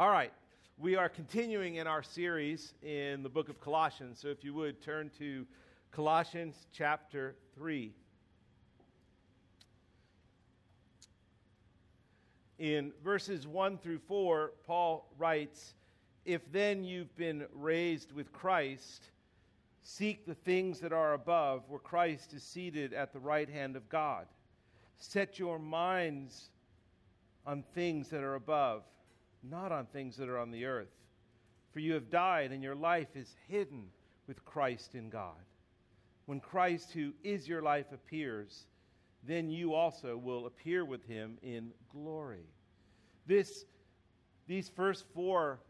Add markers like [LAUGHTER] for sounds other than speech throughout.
All right, we are continuing in our series in the book of Colossians. So if you would turn to Colossians chapter 3. In verses 1 through 4, Paul writes, If then you've been raised with Christ, seek the things that are above, where Christ is seated at the right hand of God. Set your minds on things that are above not on things that are on the earth. For you have died, and your life is hidden with Christ in God. When Christ, who is your life, appears, then you also will appear with him in glory. This, these first four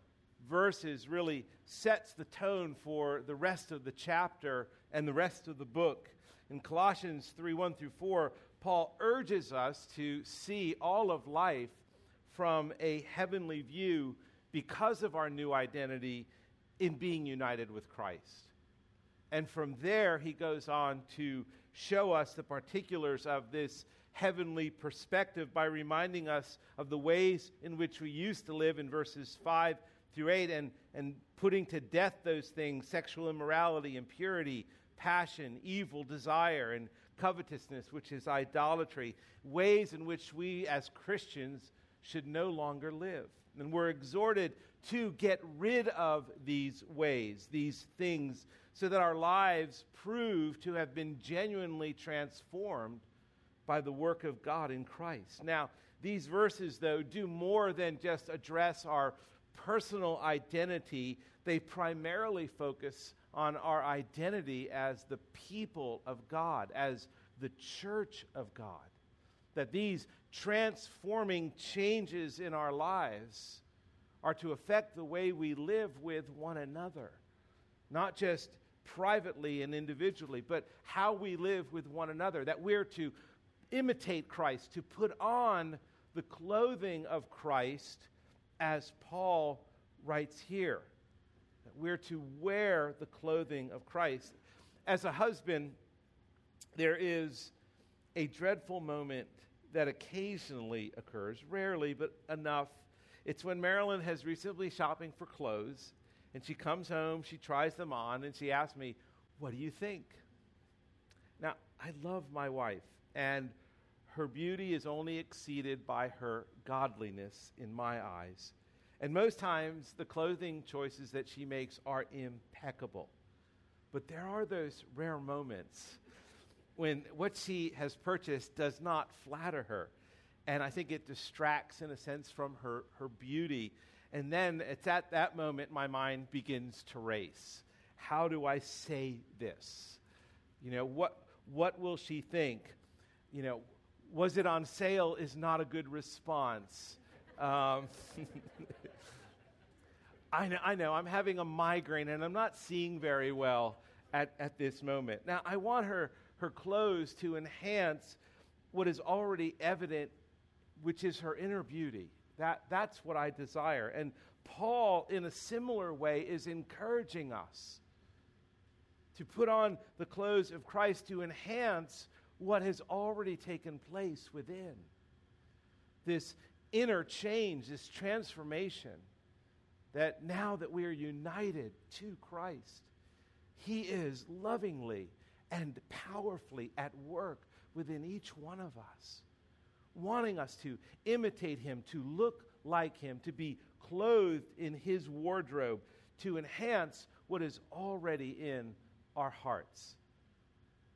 verses really sets the tone for the rest of the chapter and the rest of the book. In Colossians 3 1 through 4, Paul urges us to see all of life from a heavenly view because of our new identity in being united with Christ. And from there, he goes on to show us the particulars of this heavenly perspective by reminding us of the ways in which we used to live in verses 5 through 8 and, and putting to death those things sexual immorality, impurity, passion, evil desire, and covetousness, which is idolatry. Ways in which we as Christians should no longer live. And we're exhorted to get rid of these ways, these things, so that our lives prove to have been genuinely transformed by the work of God in Christ. Now, these verses, though, do more than just address our personal identity, they primarily focus on our identity as the people of God, as the church of God that these transforming changes in our lives are to affect the way we live with one another, not just privately and individually, but how we live with one another, that we're to imitate Christ, to put on the clothing of Christ, as Paul writes here. That we're to wear the clothing of Christ. As a husband, there is a dreadful moment that occasionally occurs, rarely, but enough. It's when Marilyn has recently shopping for clothes, and she comes home, she tries them on, and she asks me, What do you think? Now, I love my wife, and her beauty is only exceeded by her godliness in my eyes. And most times, the clothing choices that she makes are impeccable. But there are those rare moments when what she has purchased does not flatter her. And I think it distracts, in a sense, from her, her beauty. And then it's at that moment my mind begins to race. How do I say this? You know, what, what will she think? You know, was it on sale is not a good response. Um, [LAUGHS] I, know, I know, I'm having a migraine and I'm not seeing very well at, at this moment. Now, I want her her clothes to enhance what is already evident, which is her inner beauty. That, that's what I desire. And Paul, in a similar way, is encouraging us to put on the clothes of Christ to enhance what has already taken place within. This inner change, this transformation, that now that we are united to Christ, He is lovingly and powerfully at work within each one of us, wanting us to imitate him, to look like him, to be clothed in his wardrobe, to enhance what is already in our hearts.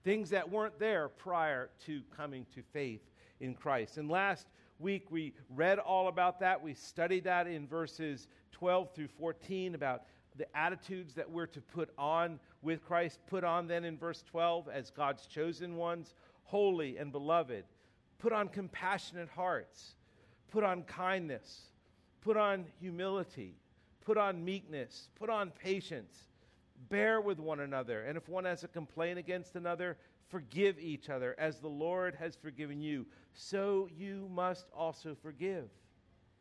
Things that weren't there prior to coming to faith in Christ. And last week we read all about that. We studied that in verses 12 through 14 about the attitudes that we're to put on with Christ, put on then in verse 12 as God's chosen ones, holy and beloved. Put on compassionate hearts, put on kindness, put on humility, put on meekness, put on patience. Bear with one another, and if one has a complaint against another, forgive each other, as the Lord has forgiven you. So you must also forgive.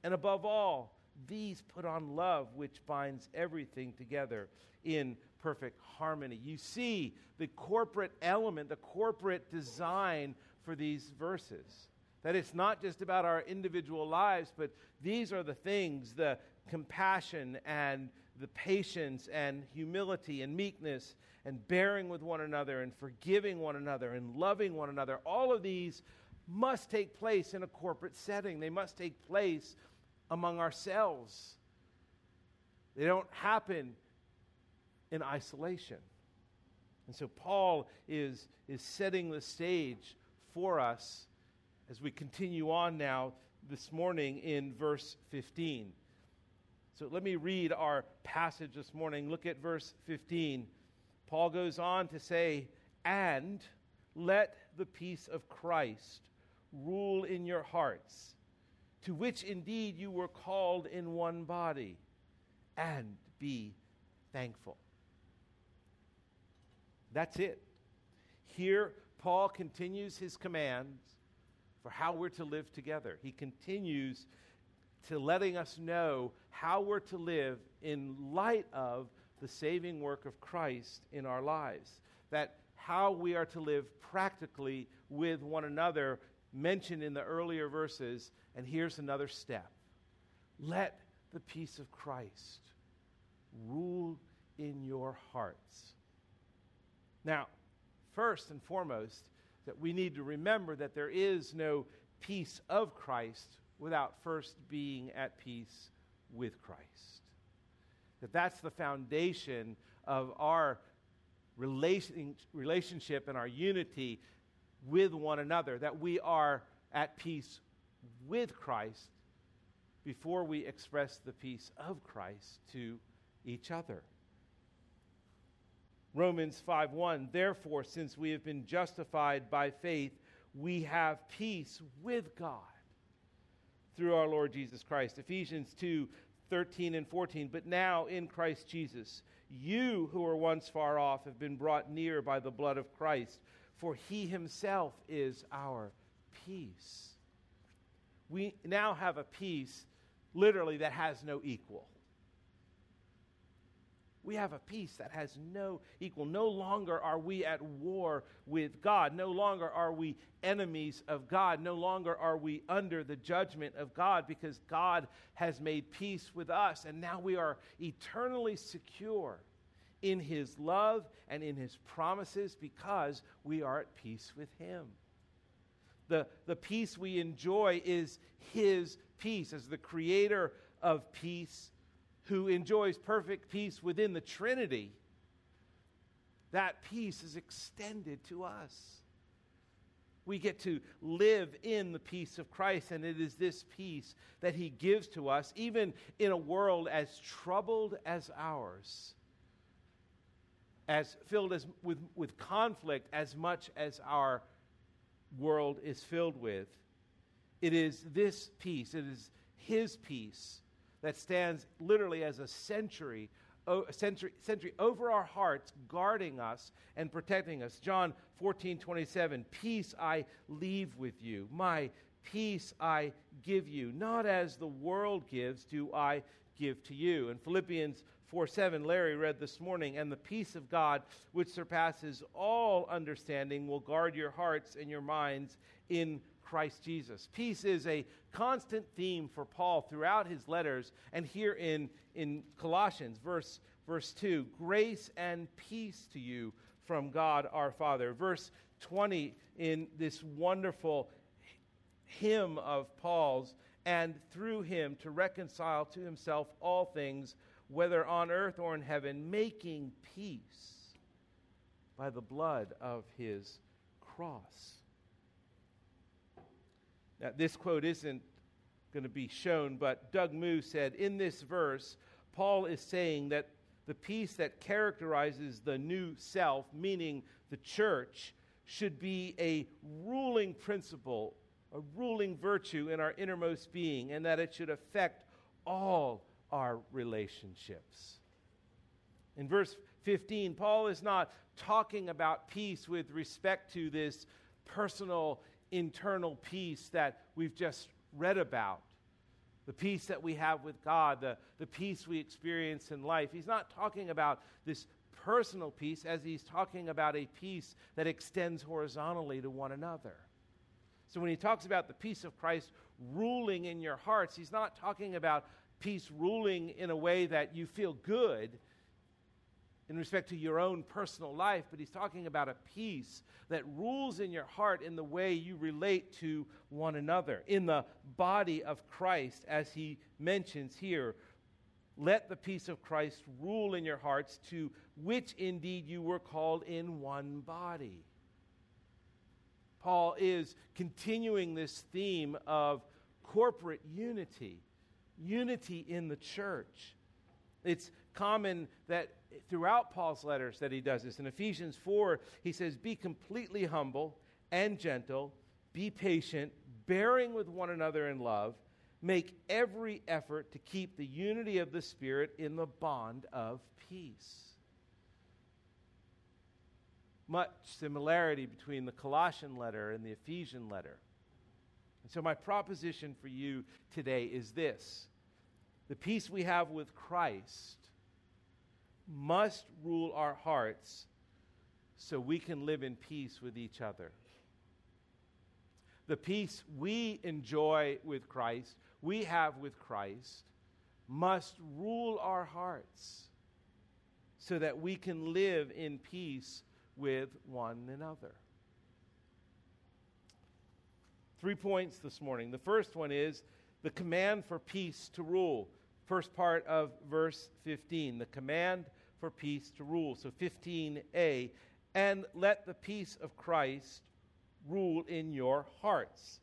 And above all, these put on love, which binds everything together in perfect harmony. You see the corporate element, the corporate design for these verses. That it's not just about our individual lives, but these are the things, the compassion and the patience and humility and meekness and bearing with one another and forgiving one another and loving one another. All of these must take place in a corporate setting, they must take place among ourselves. They don't happen in isolation. And so Paul is, is setting the stage for us as we continue on now this morning in verse 15. So let me read our passage this morning. Look at verse 15. Paul goes on to say, And let the peace of Christ rule in your hearts, to which indeed you were called in one body, and be thankful. That's it. Here, Paul continues his commands for how we're to live together. He continues to letting us know how we're to live in light of the saving work of Christ in our lives. That how we are to live practically with one another, mentioned in the earlier verses. And here's another step let the peace of Christ rule in your hearts. Now, first and foremost, that we need to remember that there is no peace of Christ without first being at peace with Christ. That that's the foundation of our relation, relationship and our unity with one another, that we are at peace with Christ before we express the peace of Christ to each other. Romans 5:1 Therefore since we have been justified by faith we have peace with God through our Lord Jesus Christ. Ephesians 2:13 and 14. But now in Christ Jesus, you who were once far off have been brought near by the blood of Christ, for he himself is our peace. We now have a peace, literally, that has no equal. We have a peace that has no equal. No longer are we at war with God. No longer are we enemies of God. No longer are we under the judgment of God because God has made peace with us. And now we are eternally secure in His love and in His promises because we are at peace with Him. The, the peace we enjoy is His peace as the creator of peace who enjoys perfect peace within the Trinity, that peace is extended to us. We get to live in the peace of Christ, and it is this peace that He gives to us, even in a world as troubled as ours, as filled as, with, with conflict as much as our world is filled with. It is this peace, it is His peace that stands literally as a century, century, century over our hearts, guarding us and protecting us. John 14, 27, Peace I leave with you, my peace I give you. Not as the world gives, do I give to you. In Philippians 4 7, Larry read this morning, and the peace of God, which surpasses all understanding, will guard your hearts and your minds in Christ Jesus. Peace is a constant theme for Paul throughout his letters, and here in, in Colossians, verse, verse 2 grace and peace to you from God our Father. Verse 20 in this wonderful hymn of Paul's, and through him to reconcile to himself all things, whether on earth or in heaven, making peace by the blood of his cross. Now, this quote isn't going to be shown, but Doug Moo said in this verse, Paul is saying that the peace that characterizes the new self, meaning the church, should be a ruling principle, a ruling virtue in our innermost being, and that it should affect all our relationships. In verse 15, Paul is not talking about peace with respect to this personal internal peace that we've just read about, the peace that we have with God, the, the peace we experience in life. He's not talking about this personal peace as he's talking about a peace that extends horizontally to one another. So when he talks about the peace of Christ ruling in your hearts, he's not talking about peace ruling in a way that you feel good in respect to your own personal life, but he's talking about a peace that rules in your heart in the way you relate to one another, in the body of Christ, as he mentions here. Let the peace of Christ rule in your hearts, to which indeed you were called in one body. Paul is continuing this theme of corporate unity, unity in the church. It's common that throughout Paul's letters that he does this. In Ephesians 4, he says, Be completely humble and gentle, be patient, bearing with one another in love, make every effort to keep the unity of the Spirit in the bond of peace. Much similarity between the Colossian letter and the Ephesian letter. And so, my proposition for you today is this the peace we have with Christ must rule our hearts so we can live in peace with each other. The peace we enjoy with Christ, we have with Christ, must rule our hearts so that we can live in peace with one another. Three points this morning. The first one is the command for peace to rule. First part of verse 15, the command for peace to rule. So 15a, and let the peace of Christ rule in your hearts.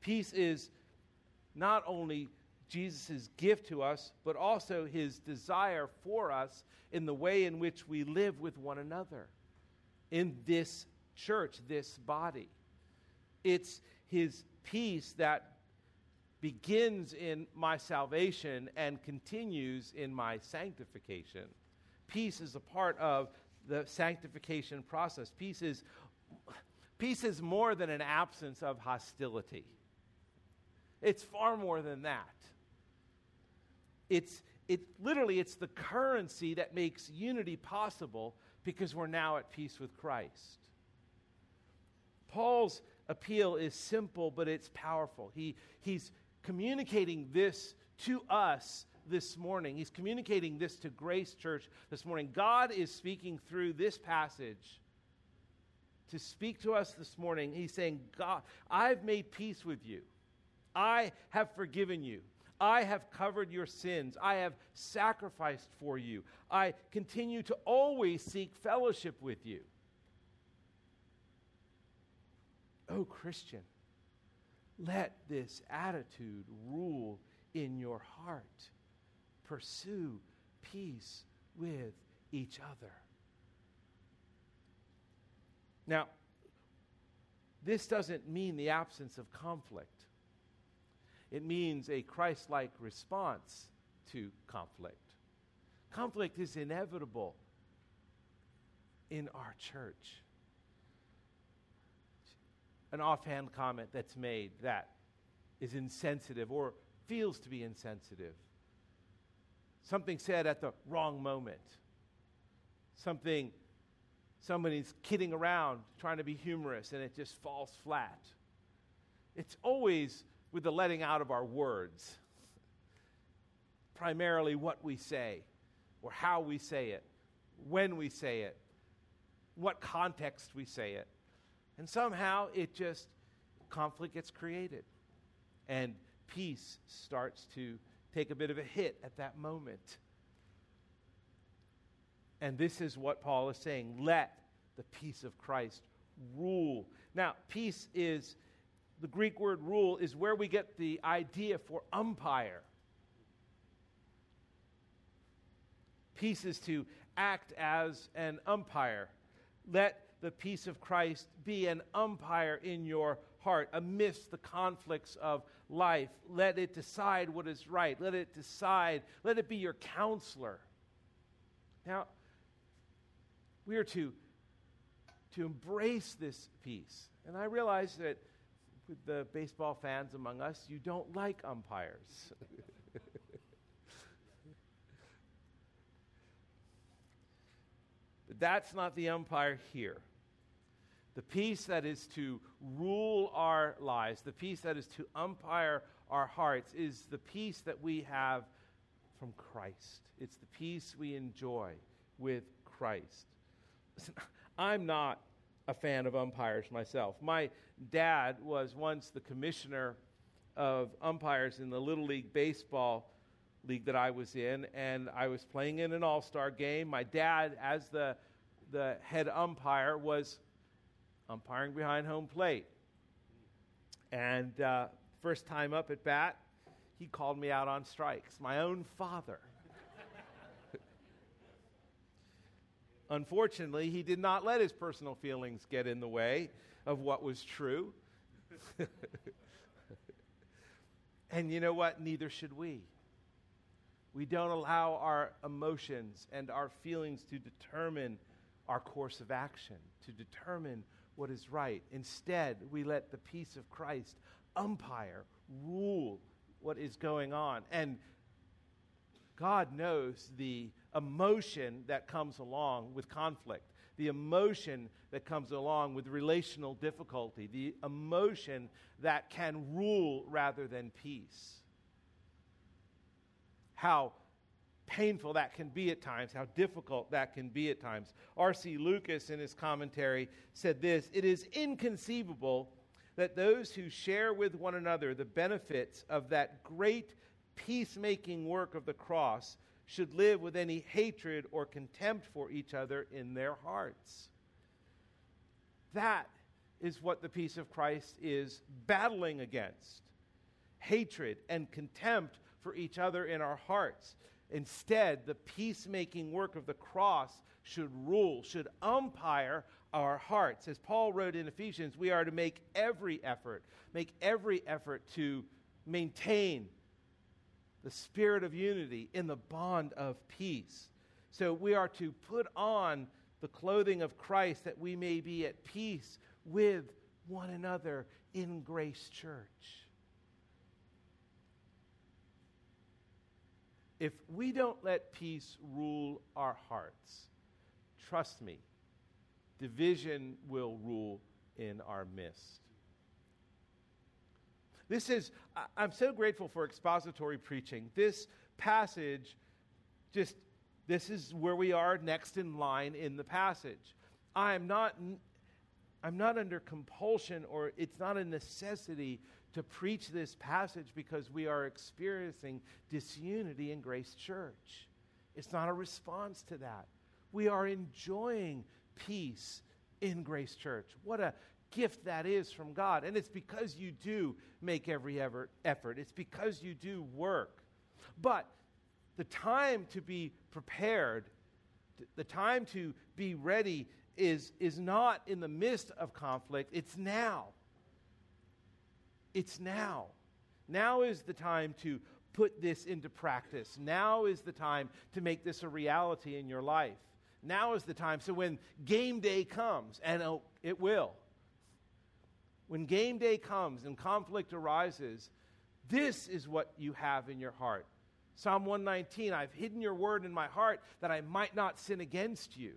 Peace is not only Jesus' gift to us, but also his desire for us in the way in which we live with one another in this church, this body. It's his peace that begins in my salvation and continues in my sanctification. Peace is a part of the sanctification process. Peace is, peace is more than an absence of hostility, it's far more than that. It's, it, literally, it's the currency that makes unity possible because we're now at peace with Christ. Paul's appeal is simple, but it's powerful. He, he's communicating this to us this morning. He's communicating this to Grace Church this morning. God is speaking through this passage to speak to us this morning. He's saying, God, I've made peace with you. I have forgiven you. I have covered your sins. I have sacrificed for you. I continue to always seek fellowship with you. Oh, Christian, let this attitude rule in your heart. Pursue peace with each other. Now, this doesn't mean the absence of conflict. It means a Christ like response to conflict. Conflict is inevitable in our church an offhand comment that's made that is insensitive or feels to be insensitive. Something said at the wrong moment. Something, somebody's kidding around, trying to be humorous, and it just falls flat. It's always with the letting out of our words, primarily what we say, or how we say it, when we say it, what context we say it. And somehow it just, conflict gets created. And peace starts to take a bit of a hit at that moment. And this is what Paul is saying let the peace of Christ rule. Now, peace is, the Greek word rule is where we get the idea for umpire. Peace is to act as an umpire. Let the peace of Christ be an umpire in your heart amidst the conflicts of life. Let it decide what is right. Let it decide. Let it be your counselor. Now, we are to, to embrace this peace. And I realize that with the baseball fans among us, you don't like umpires. [LAUGHS] but that's not the umpire here the peace that is to rule our lives, the peace that is to umpire our hearts, is the peace that we have from Christ. It's the peace we enjoy with Christ. Listen, [LAUGHS] I'm not a fan of umpires myself. My dad was once the commissioner of umpires in the Little League Baseball league that I was in, and I was playing in an all star game. My dad, as the, the head umpire, was umpiring behind home plate. And uh, first time up at bat, he called me out on strikes. My own father. [LAUGHS] Unfortunately, he did not let his personal feelings get in the way of what was true. [LAUGHS] and you know what? Neither should we. We don't allow our emotions and our feelings to determine our course of action, to determine what is right. Instead, we let the peace of Christ umpire, rule what is going on. And God knows the emotion that comes along with conflict, the emotion that comes along with relational difficulty, the emotion that can rule rather than peace how painful that can be at times, how difficult that can be at times. R.C. Lucas, in his commentary, said this It is inconceivable that those who share with one another the benefits of that great peacemaking work of the cross should live with any hatred or contempt for each other in their hearts. That is what the peace of Christ is battling against hatred and contempt for each other in our hearts. Instead, the peacemaking work of the cross should rule, should umpire our hearts. As Paul wrote in Ephesians, we are to make every effort, make every effort to maintain the spirit of unity in the bond of peace. So we are to put on the clothing of Christ that we may be at peace with one another in Grace Church. If we don't let peace rule our hearts, trust me, division will rule in our midst. This is, I'm so grateful for expository preaching. This passage, just, this is where we are next in line in the passage. I am not, I'm not under compulsion or it's not a necessity to preach this passage because we are experiencing disunity in Grace Church. It's not a response to that. We are enjoying peace in Grace Church. What a gift that is from God. And it's because you do make every effort, it's because you do work. But the time to be prepared, the time to be ready is, is not in the midst of conflict, it's now. It's now. Now is the time to put this into practice. Now is the time to make this a reality in your life. Now is the time. So when game day comes, and oh, it will, when game day comes and conflict arises, this is what you have in your heart. Psalm 119 I've hidden your word in my heart that I might not sin against you.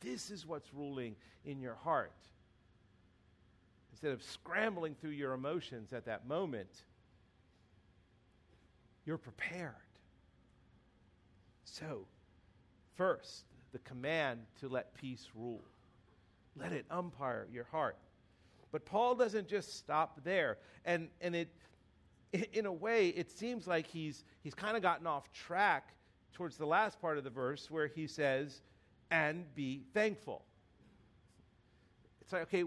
This is what's ruling in your heart instead of scrambling through your emotions at that moment, you're prepared. So, first, the command to let peace rule. Let it umpire your heart. But Paul doesn't just stop there. And, and it, in a way, it seems like he's, he's kind of gotten off track towards the last part of the verse where he says, and be thankful. It's like, okay,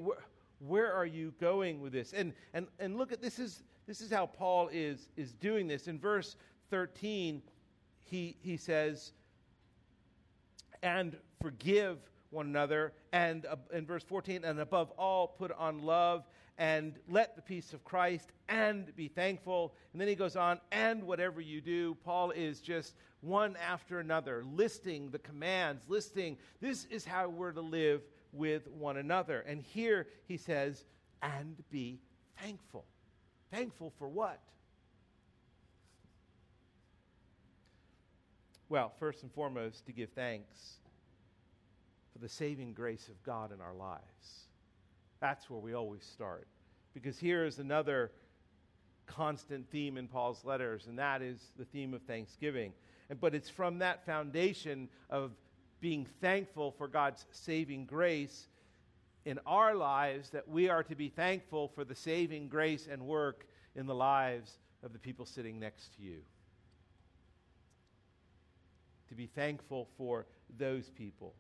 where are you going with this? And, and, and look at this is, this is how Paul is, is doing this. In verse 13, he, he says, and forgive one another. And uh, in verse 14, and above all, put on love and let the peace of Christ and be thankful. And then he goes on, and whatever you do, Paul is just one after another, listing the commands, listing this is how we're to live with one another. And here he says, and be thankful. Thankful for what? Well, first and foremost, to give thanks for the saving grace of God in our lives. That's where we always start. Because here is another constant theme in Paul's letters, and that is the theme of thanksgiving. And, but it's from that foundation of being thankful for God's saving grace in our lives that we are to be thankful for the saving grace and work in the lives of the people sitting next to you. To be thankful for those people.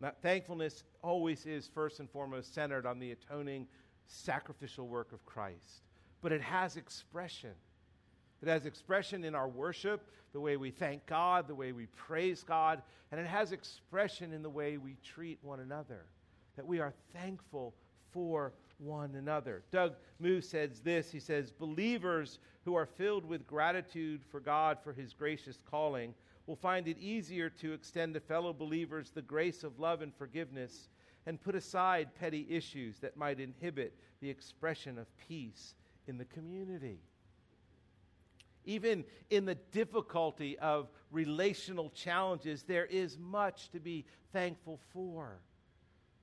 Now, thankfulness always is first and foremost centered on the atoning sacrificial work of Christ, but it has expression. It has expression in our worship, the way we thank God, the way we praise God, and it has expression in the way we treat one another, that we are thankful for one another. Doug Moo says this he says, Believers who are filled with gratitude for God for his gracious calling will find it easier to extend to fellow believers the grace of love and forgiveness and put aside petty issues that might inhibit the expression of peace in the community. Even in the difficulty of relational challenges, there is much to be thankful for.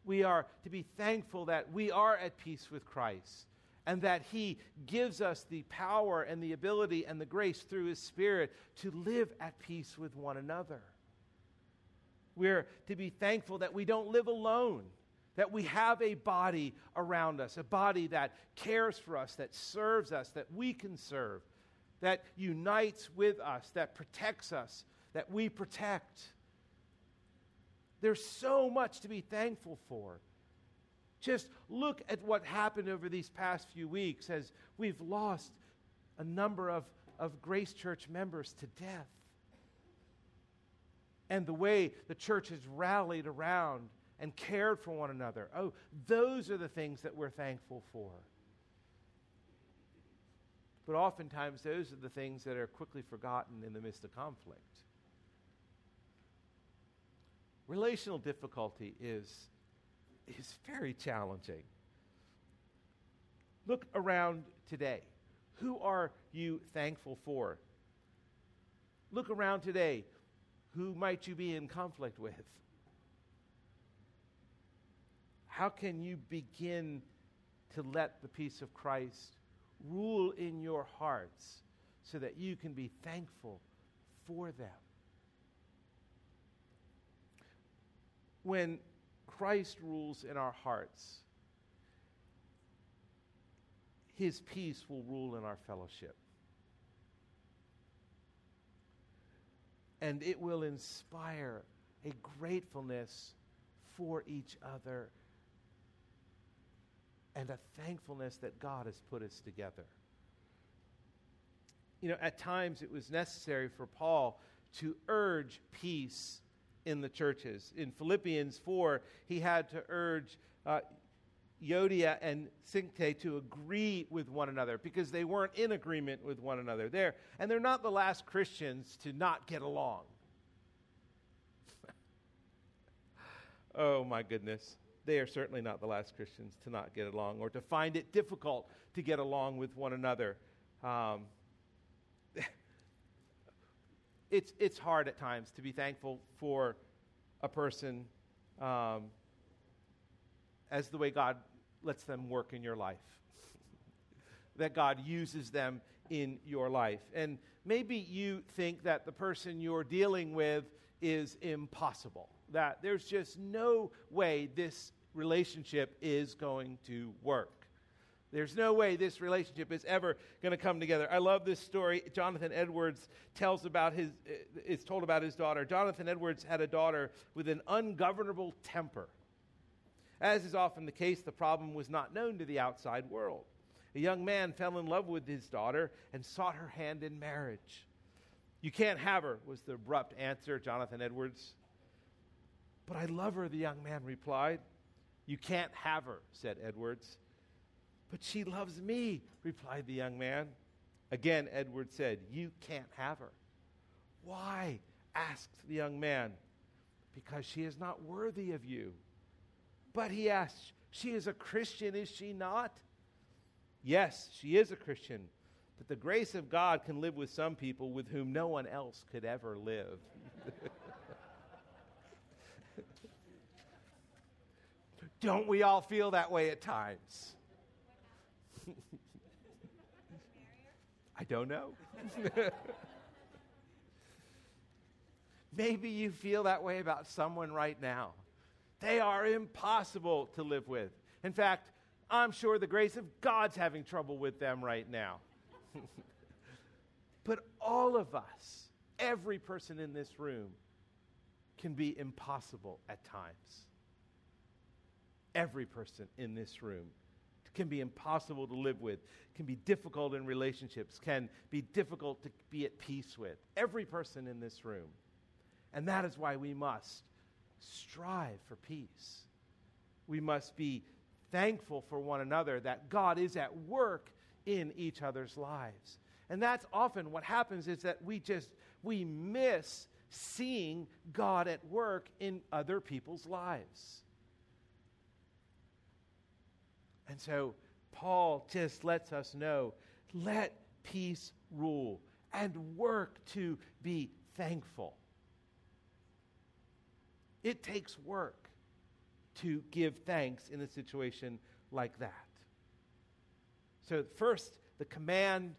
We are to be thankful that we are at peace with Christ and that He gives us the power and the ability and the grace through His Spirit to live at peace with one another. We're to be thankful that we don't live alone, that we have a body around us, a body that cares for us, that serves us, that we can serve, that unites with us, that protects us, that we protect. There's so much to be thankful for. Just look at what happened over these past few weeks as we've lost a number of, of Grace Church members to death. And the way the church has rallied around and cared for one another. Oh, those are the things that we're thankful for. But oftentimes, those are the things that are quickly forgotten in the midst of conflict. Relational difficulty is, is very challenging. Look around today. Who are you thankful for? Look around today. Who might you be in conflict with? How can you begin to let the peace of Christ rule in your hearts so that you can be thankful for them. When Christ rules in our hearts, his peace will rule in our fellowship. And it will inspire a gratefulness for each other and a thankfulness that God has put us together. You know, at times it was necessary for Paul to urge peace in the churches. In Philippians 4, he had to urge uh, Euodia and Syntyche to agree with one another because they weren't in agreement with one another there. And they're not the last Christians to not get along. [LAUGHS] oh, my goodness they are certainly not the last Christians to not get along or to find it difficult to get along with one another. Um, [LAUGHS] it's, it's hard at times to be thankful for a person um, as the way God lets them work in your life, [LAUGHS] that God uses them in your life. And maybe you think that the person you're dealing with is impossible that there's just no way this relationship is going to work. There's no way this relationship is ever going to come together. I love this story. Jonathan Edwards tells about his eh, is told about his daughter. Jonathan Edwards had a daughter with an ungovernable temper. As is often the case, the problem was not known to the outside world. A young man fell in love with his daughter and sought her hand in marriage. You can't have her, was the abrupt answer, Jonathan Edwards. But I love her, the young man replied. You can't have her, said Edwards. But she loves me, replied the young man. Again, Edwards said, You can't have her. Why? asked the young man. Because she is not worthy of you. But he asked, She is a Christian, is she not? Yes, she is a Christian. But the grace of God can live with some people with whom no one else could ever live. [LAUGHS] Don't we all feel that way at times? I don't know. [LAUGHS] Maybe you feel that way about someone right now. They are impossible to live with. In fact, I'm sure the grace of God's having trouble with them right now. [LAUGHS] but all of us, every person in this room, can be impossible at times. Every person in this room can be impossible to live with, can be difficult in relationships, can be difficult to be at peace with. Every person in this room. And that is why we must strive for peace. We must be thankful for one another that God is at work in each other's lives. And that's often what happens is that we just we miss seeing God at work in other people's lives. And so Paul just lets us know let peace rule and work to be thankful. It takes work to give thanks in a situation like that. So, first, the command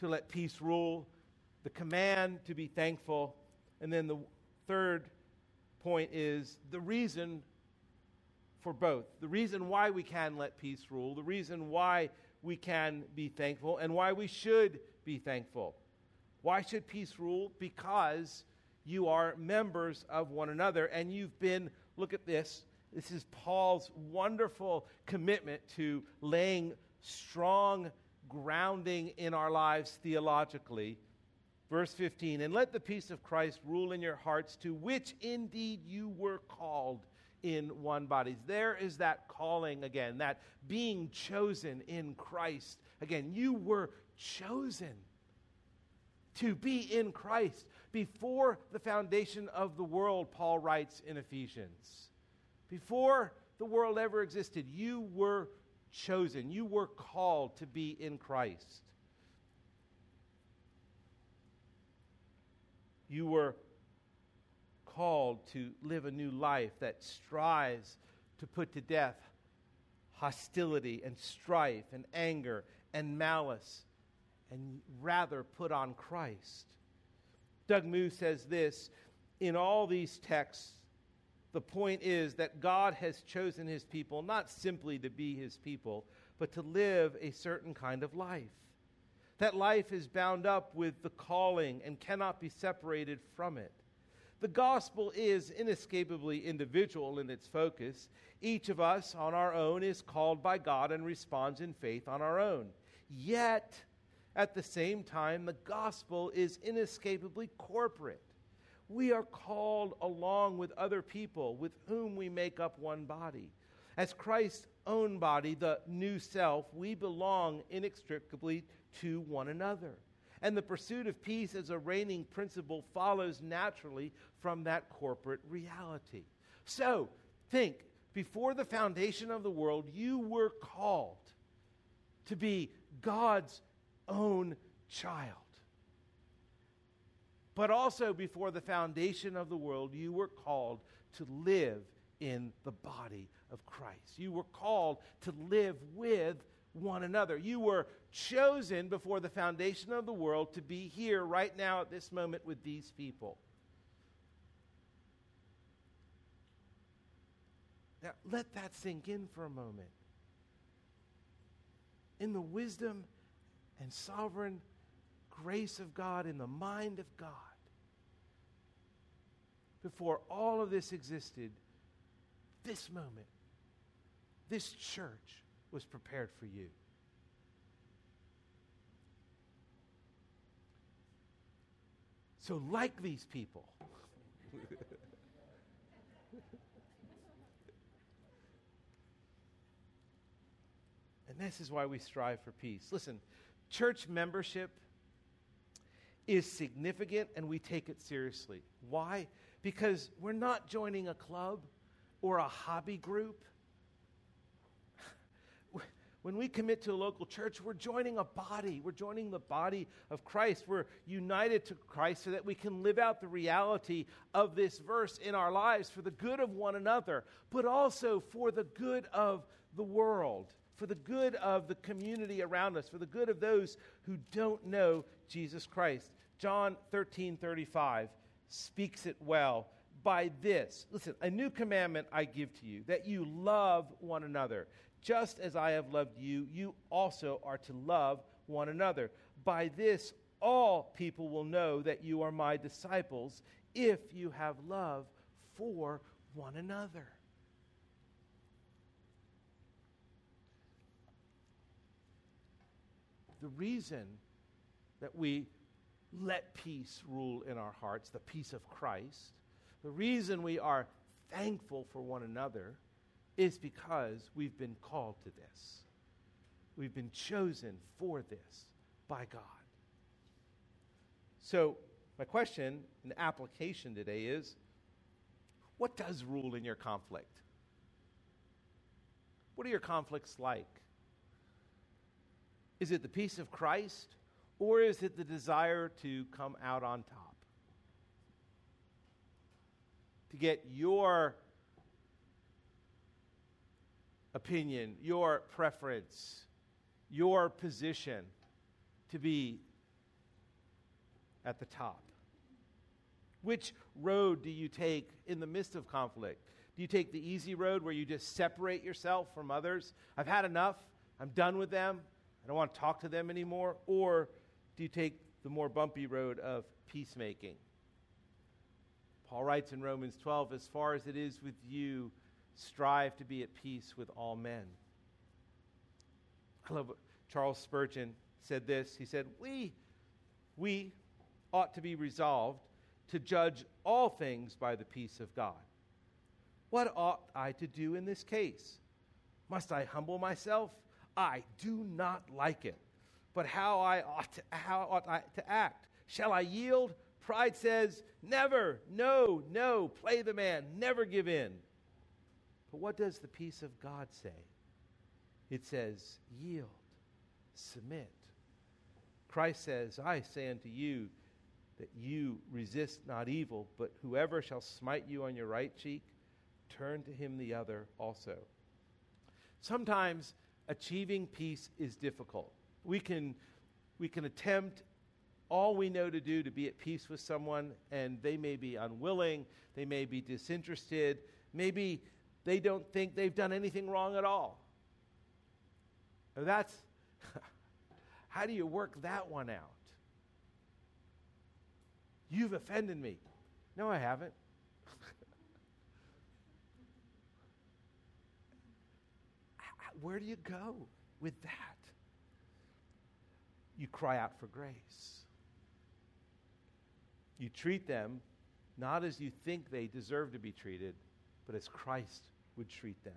to let peace rule, the command to be thankful, and then the third point is the reason for both. The reason why we can let peace rule, the reason why we can be thankful, and why we should be thankful. Why should peace rule? Because you are members of one another, and you've been, look at this, this is Paul's wonderful commitment to laying strong grounding in our lives theologically. Verse 15, and let the peace of Christ rule in your hearts, to which indeed you were called in one body. There is that calling again, that being chosen in Christ. Again, you were chosen to be in Christ before the foundation of the world, Paul writes in Ephesians. Before the world ever existed, you were chosen, you were called to be in Christ. You were called to live a new life that strives to put to death hostility and strife and anger and malice and rather put on Christ. Doug Moo says this in all these texts, the point is that God has chosen his people not simply to be his people, but to live a certain kind of life. That life is bound up with the calling and cannot be separated from it. The gospel is inescapably individual in its focus. Each of us on our own is called by God and responds in faith on our own. Yet, at the same time, the gospel is inescapably corporate. We are called along with other people with whom we make up one body. As Christ's own body, the new self, we belong inextricably to one another. And the pursuit of peace as a reigning principle follows naturally from that corporate reality. So, think before the foundation of the world, you were called to be God's own child. But also, before the foundation of the world, you were called to live in the body of Christ. You were called to live with one another. You were chosen before the foundation of the world to be here right now at this moment with these people. Now, let that sink in for a moment. In the wisdom and sovereign grace of God in the mind of God. Before all of this existed, this moment, this church was prepared for you. So, like these people, [LAUGHS] and this is why we strive for peace. Listen, Church membership is significant and we take it seriously. Why? Because we're not joining a club or a hobby group. When we commit to a local church, we're joining a body. We're joining the body of Christ. We're united to Christ so that we can live out the reality of this verse in our lives for the good of one another, but also for the good of the world for the good of the community around us, for the good of those who don't know Jesus Christ. John 13 35 speaks it well. By this, listen, a new commandment I give to you, that you love one another. Just as I have loved you, you also are to love one another. By this, all people will know that you are my disciples if you have love for one another. The reason that we let peace rule in our hearts, the peace of Christ, the reason we are thankful for one another is because we've been called to this. We've been chosen for this by God. So, my question and application today is what does rule in your conflict? What are your conflicts like? Is it the peace of Christ or is it the desire to come out on top? To get your opinion, your preference, your position to be at the top? Which road do you take in the midst of conflict? Do you take the easy road where you just separate yourself from others? I've had enough. I'm done with them. I don't want to talk to them anymore. Or do you take the more bumpy road of peacemaking? Paul writes in Romans 12 as far as it is with you, strive to be at peace with all men. I love what Charles Spurgeon said this. He said, We, we ought to be resolved to judge all things by the peace of God. What ought I to do in this case? Must I humble myself? I do not like it. But how I ought to, how ought I to act? Shall I yield? Pride says, never, no, no, play the man, never give in. But what does the peace of God say? It says, yield, submit. Christ says, I say unto you, that you resist not evil, but whoever shall smite you on your right cheek, turn to him the other also. Sometimes achieving peace is difficult. We can, we can attempt all we know to do to be at peace with someone, and they may be unwilling, they may be disinterested, maybe they don't think they've done anything wrong at all. That's [LAUGHS] how do you work that one out? You've offended me. No, I haven't. [LAUGHS] Where do you go with that? You cry out for grace. You treat them not as you think they deserve to be treated, but as Christ would treat them.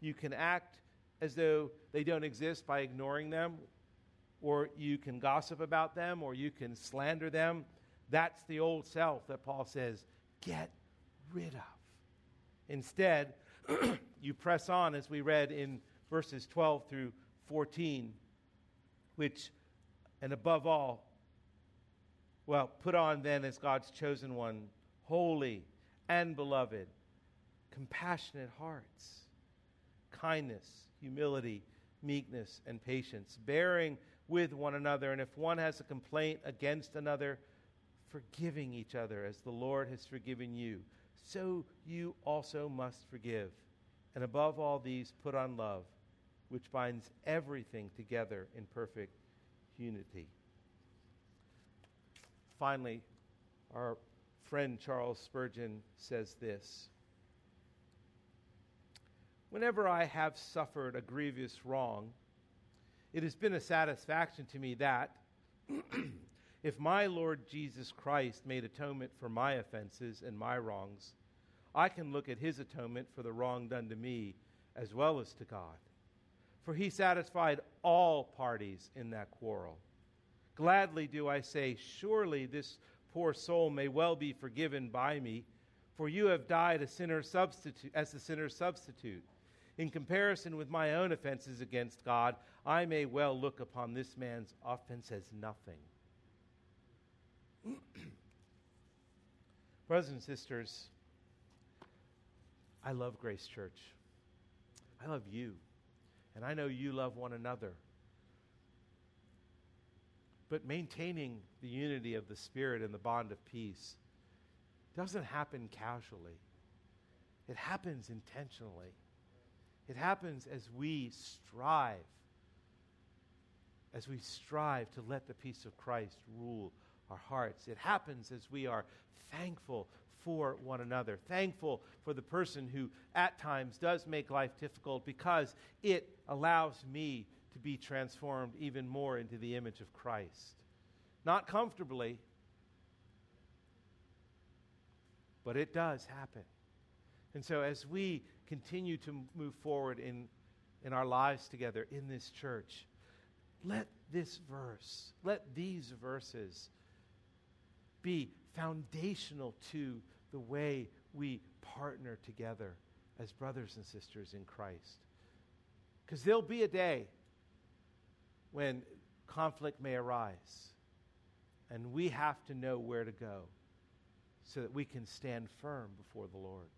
You can act as though they don't exist by ignoring them, or you can gossip about them, or you can slander them that's the old self that Paul says, get rid of. Instead, [CLEARS THROAT] you press on, as we read in verses 12 through 14, which, and above all, well, put on then as God's chosen one, holy and beloved, compassionate hearts, kindness, humility, meekness, and patience, bearing with one another. And if one has a complaint against another, forgiving each other as the Lord has forgiven you. So you also must forgive. And above all these, put on love, which binds everything together in perfect unity. Finally, our friend Charles Spurgeon says this Whenever I have suffered a grievous wrong, it has been a satisfaction to me that [CLEARS THROAT] If my Lord Jesus Christ made atonement for my offenses and my wrongs, I can look at his atonement for the wrong done to me as well as to God. For he satisfied all parties in that quarrel. Gladly do I say, Surely this poor soul may well be forgiven by me, for you have died a sinner substitute, as the sinner's substitute. In comparison with my own offenses against God, I may well look upon this man's offense as nothing. [CLEARS THROAT] Brothers and sisters, I love Grace Church. I love you. And I know you love one another. But maintaining the unity of the Spirit and the bond of peace doesn't happen casually, it happens intentionally. It happens as we strive, as we strive to let the peace of Christ rule our hearts. It happens as we are thankful for one another, thankful for the person who at times does make life difficult because it allows me to be transformed even more into the image of Christ. Not comfortably, but it does happen. And so as we continue to move forward in, in our lives together in this church, let this verse, let these verses be foundational to the way we partner together as brothers and sisters in Christ. Because there'll be a day when conflict may arise, and we have to know where to go so that we can stand firm before the Lord.